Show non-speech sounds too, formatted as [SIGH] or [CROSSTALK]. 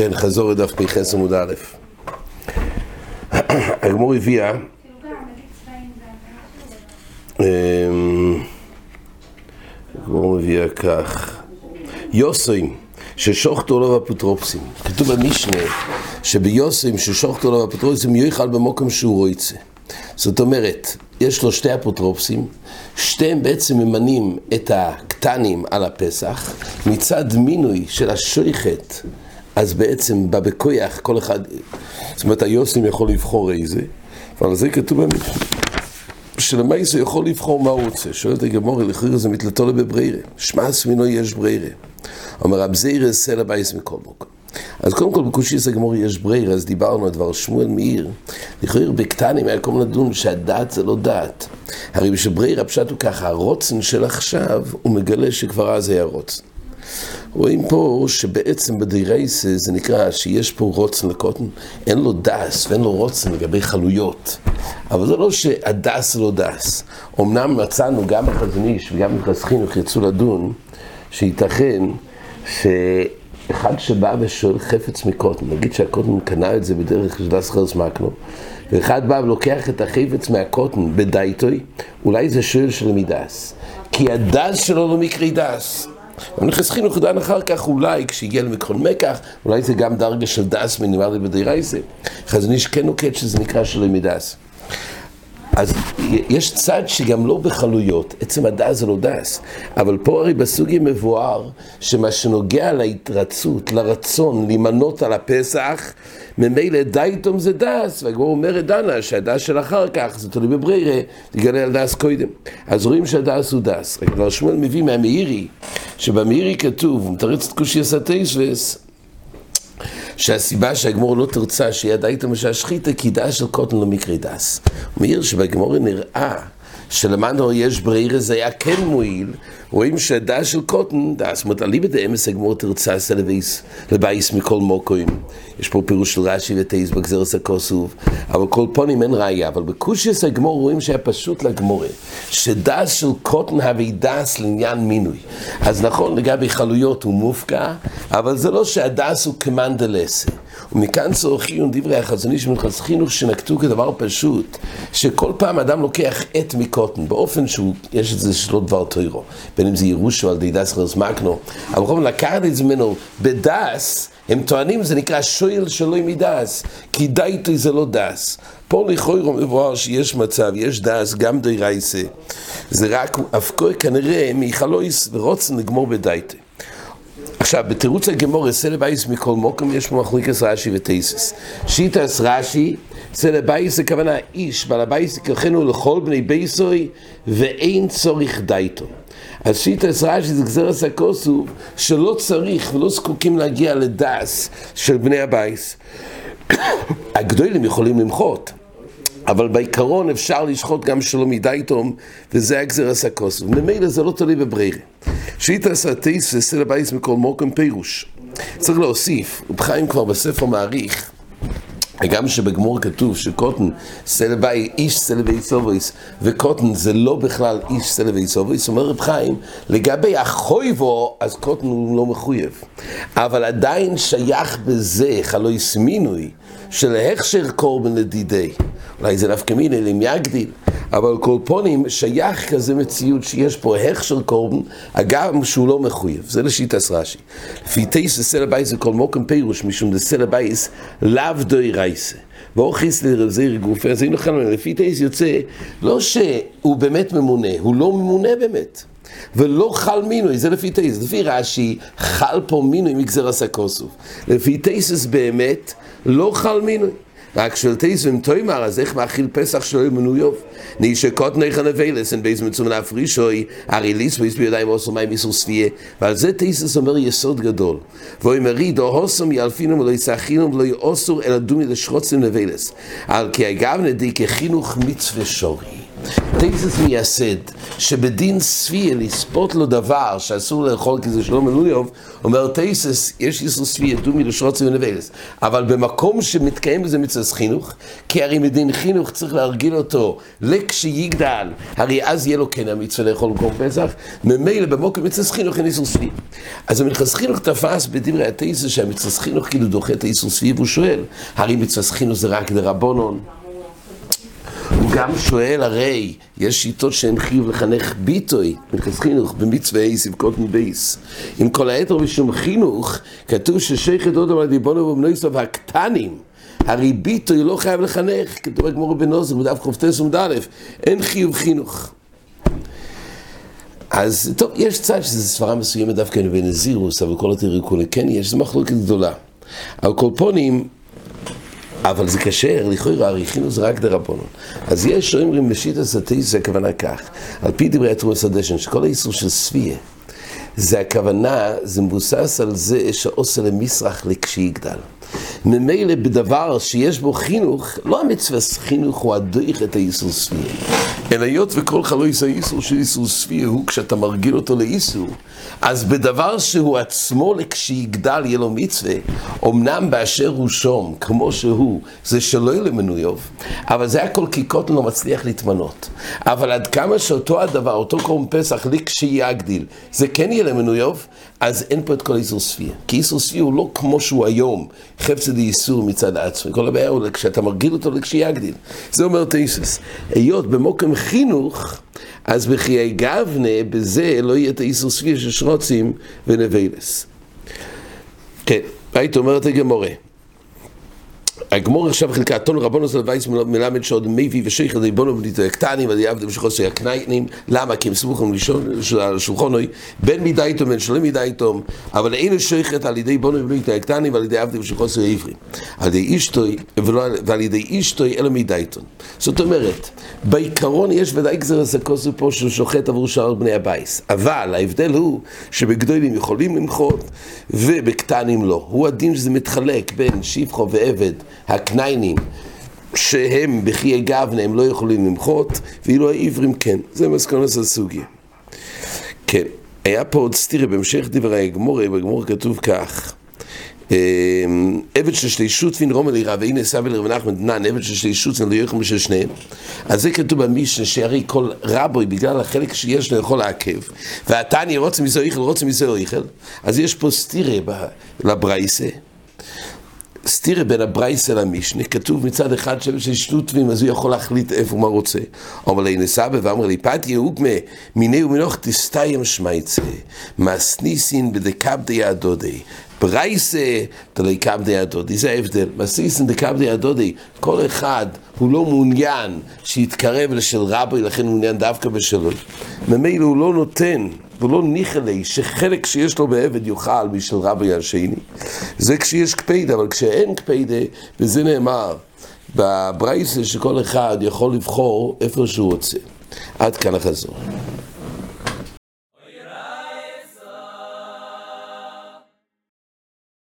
כן, חזור לדף פ"ח עמוד א'. הגמור הביאה אמ, הגמור מביאה כך יוסוים ששוחטו לו אפוטרופסים כתוב במשנה שביוסוים ששוחטו לו אפוטרופסים יאכל במוקם שהוא רויצה זאת אומרת, יש לו שתי אפוטרופסים, שתיהם בעצם ממנים את הקטנים על הפסח, מצד מינוי של השויכת, אז בעצם בא בכויח כל אחד, זאת אומרת היוסים יכול לבחור איזה, אבל זה כתוב במשנה. שלמעשה יכול לבחור מה הוא רוצה. שואלת הגמור, לכאורה זה מתלתו בבריירה. שמע סמינו יש בריירה. אומר רב זיירה סלע בייס מכל מקום. אז קודם כל בקושיס הגמור יש בריירה, אז דיברנו על דבר שמואל מאיר. לכאורה בקטנים היה כל לדון שהדעת זה לא דעת. הרי בשבריירה פשט הוא ככה, הרוצן של עכשיו, הוא מגלה שכבר אז היה רוצן. רואים פה שבעצם בדירייסה זה נקרא שיש פה רוצן לקוטן, אין לו דס ואין לו רוצן לגבי חלויות. אבל זה לא שהדס לא דס. אמנם מצאנו גם בחזון איש וגם בחסכין יצאו לדון, שייתכן שאחד שבא ושואל חפץ מקוטן, נגיד שהקוטן קנה את זה בדרך של דס חרס מקנו, ואחד בא ולוקח את החפץ מהקוטן בדייטוי, אולי זה שואל של מידס. כי הדס שלו לא מקרי דס. נכנס חינוך דן אחר כך, אולי כשהגיע למקרון מקח, אולי זה גם דרגה של דס בדי רייסה. חזון איש כן נוקט שזה נקרא של מידס. אז יש צד שגם לא בחלויות, עצם הדס זה לא דס, אבל פה הרי בסוגי מבואר שמה שנוגע להתרצות, לרצון להימנות על הפסח, ממילא דייתום זה דס, והגמור אומרת דנה שהדס של אחר כך, זה תלוי בבריירה, תגלה על דס קודם. אז רואים שהדס הוא דס. רק שמואל מביא מהמאירי, שבמאירי כתוב, מתרץ את קושי הסטייסווס, שהסיבה שהגמור לא תרצה שיהיה דייתום שהשחיתה, כי דס של קוטן לא מקרי דס. הוא מעיר שבגמור נראה שלמדנו יש ברירה זה היה כן מועיל, רואים שהדס של קוטן, דס, זאת אומרת, אליבא דאמס הגמור תרצה סלוויס לבייס מכל מוקוים. יש פה פירוש של רש"י וטייס בגזרס הכוסוב, אבל כל פונים אין ראייה, אבל בקושיוס הגמור רואים שהיה פשוט לגמורה, שדס של קוטן הווי דס לעניין מינוי. אז נכון, לגבי חלויות הוא מופקע, אבל זה לא שהדס הוא כמנדלסה. ומכאן צורכים דברי החזון איש מנחס חינוך שנקטו כדבר פשוט, שכל פעם אדם לוקח עט מקוטן, באופן שיש את זה שלא דבר תוירו, בין אם זה ירושו על די דס חרס מקנו, אבל בכל לקחת את זה ממנו בדס, הם טוענים זה נקרא שויל שלא מדס, כי דייטי זה לא דס. פה לכאורה מבואר שיש מצב, יש דס גם די רייסה, זה רק אבקוי כנראה מחלויס ורוצן לגמור בדייטי. עכשיו, בתירוץ הגמור, אסלה בייס מכל מוקם, יש פה מחליקס רש"י וטייסס. שיטס רש"י, אסלה בייס זה כוונה איש, בעל הבייס יקחנו לכל בני בייסוי, ואין צורך דייטו. אז שיטס רש"י זה גזרס הכוסו, שלא צריך ולא זקוקים להגיע לדס של בני הבייס. [COUGHS] הגדולים יכולים למחות. אבל בעיקרון אפשר לשחוט גם שלא מדי תום, וזה הגזירס הכוס. וממילא זה לא תלוי בברירה. שאיתא סרטיס וסלע בייס מכל מוקם פירוש. צריך להוסיף, רב חיים כבר בספר מעריך, וגם שבגמור כתוב שקוטן סלע ביי, איש סלע בייסובויס, וקוטן זה לא בכלל איש סלע בייסובויס, אומר רב חיים, לגבי החויבו, אז קוטן הוא לא מחויב. אבל עדיין שייך בזה, חלויס מינוי, של הכשר קורבן לדידי. אולי זה נפקא מיני אם יגדיל, אבל כל פונים שייך כזה מציאות שיש פה הכשר קורבן, אגב שהוא לא מחויב, זה לשיטס רש"י. לפי טייס וסלע בייס זה כל מוקם פירוש, משום דסלע בייס לאו דוי רייסה. ואוכיס לרזיר גופה, אז היינו חלמים, לפי טייס יוצא, לא שהוא באמת ממונה, הוא לא ממונה באמת. ולא חל מינוי, זה לפי טייס, לפי רש"י, חל פה מינוי מגזר הסקוסוף. לפי טייסס באמת, לא חל מינוי. רק של תייסם תוימר, אז איך מאכיל פסח שלו עם מנויוב? נשקות נכן לבילס, אין בייס מצום להפרישוי, הרי ליסבויס בידיים עושו מים איסור ספיה, ועל זה תייסס אומר יסוד גדול. ואומרי, דו הוסם ילפינום ולא יצחינום ולא יאוסור אלא דומי לשרוצים לבילס. על כי אגב נדי כחינוך מצווה שורי. תייסס מייסד, שבדין ספיה לספוט לו דבר שאסור לאכול כי זה שלום מלויוב, אומר תייסס, יש איסור ספיה, דומי לשרוצי ונבלס. אבל במקום שמתקיים בזה מצווה חינוך, כי הרי מדין חינוך צריך להרגיל אותו לכשיגדל, הרי אז יהיה לו כן המצווה לאכול קום פסח, ממילא במוקר מצווה חינוך אין איסור ספיה. אז המצווה חינוך תפס בדברי התייסס שהמצווה חינוך כאילו דוחה את האיסור ספיה והוא שואל, הרי מצווה חינוך זה רק דרבונון. גם שואל, הרי יש שיטות שהן חיוב לחנך ביטוי, מלכס חינוך, במצווה יבקות מבייס. עם כל היתר בשום חינוך, כתוב ששייכת עוד על דיבונו ובנויסו והקטנים. הרי ביטוי לא חייב לחנך, כתוב בגמור בנוזר, בדף חופטס עמוד א', אין חיוב חינוך. אז טוב, יש צד שזו סברה מסוימת דווקא בנזירוס, אבל כל התיריקו כן יש, זו מחלוקת גדולה. על כל פונים, אבל זה כשר, לכאורה, הריחינו זה רק דרבנון. אז יש שאומרים הסטייס, זה הכוונה כך, על פי דברי התרוס הדשן, שכל האיסור של ספיה, זה הכוונה, זה מבוסס על זה שעושה למסרח לכשיגדל. ממילא בדבר שיש בו חינוך, לא המצווה חינוך הוא הדויך את האיסור ספיה. אלא היות וכל חלויס האיסור של איסור ספיה הוא כשאתה מרגיל אותו לאיסור, אז בדבר שהוא עצמו לכשיגדל יהיה לו מצווה, אמנם באשר הוא שום, כמו שהוא, זה שלא יהיה למנויוב, אבל זה הכל כי קוטן לא מצליח להתמנות. אבל עד כמה שאותו הדבר, אותו קורם פסח, לכשיגדיל, זה כן יהיה למנויוב, אז אין פה את כל איסור ספיה. כי איסור ספיה הוא לא כמו שהוא היום, חפצה די איסור מצד עצמו. כל הבעיה הוא כשאתה מרגיל אותו לכשיגדיל. זה אומר תייסס. היות במוקם חינוך, אז בחיי גבנה, בזה לא יהיה את האיסור ספיה של שרוצים ונבלס. כן, היית אומרת הגמורה. הגמור עכשיו חלקה טון רבונו של וייס מלמד שעוד מביא ושייך ריבונו וליטו הקטנים ועדי עבדם שחוסר הקניינים. למה? כי הם סמוכים על שולחונוי. בין מידי איתו ובין שלא מידי איתו אבל אינו שייכת על ידי בונו וליטו הקטנים ועל ידי עבדם שחוסר העברי על ידי אשתוי ועל ידי אשתוי אלא מידי איתו זאת אומרת בעיקרון יש ודאי גזר הסקוסו פה שהוא שוחט עבור שאר בני הבייס אבל ההבדל הוא שבגדולים יכולים למחות ובקטנים לא. הוא הדין שזה מתחלק בין שבחו ועבד הקניינים שהם בחיי גבנה הם לא יכולים למחות, ואילו העברים כן. זה מסקנות הסוגיה. כן, היה פה עוד סתירה בהמשך דברי הגמורה, בגמור כתוב כך עבד של שלישות וין רומא לירא והנה סבל רב נחמן דנן עבד של שלישות ולא יוכל בשל שניהם אז זה כתוב במשנה שהרי כל רבוי בגלל החלק שיש לו יכול לעכב והתניא רוצה מזה איכל רוצה מזה איכל אז יש פה סתירה לברייסה סתירה בין הברייס אל המשנה, כתוב מצד אחד שם של שטוטבים, אז הוא יכול להחליט איפה מה רוצה. אומר לי נסבא ואמר לי, פתי יהוגמה, מיני ומנוח תסתיים שמייצה, מסניסין בדקבדי הדודי. ברייסה דלי קבדי הדודי, זה ההבדל. מסניסין דקבדי הדודי, כל אחד הוא לא מעוניין שיתקרב לשל רבי, לכן הוא מעוניין דווקא בשלו. ממילא הוא לא נותן. ולא ניחלי שחלק שיש לו בעבד יאכל משל רבי השני. זה כשיש קפידה, אבל כשאין קפידה, וזה נאמר בברייסה שכל אחד יכול לבחור איפה שהוא רוצה. עד כאן החזור.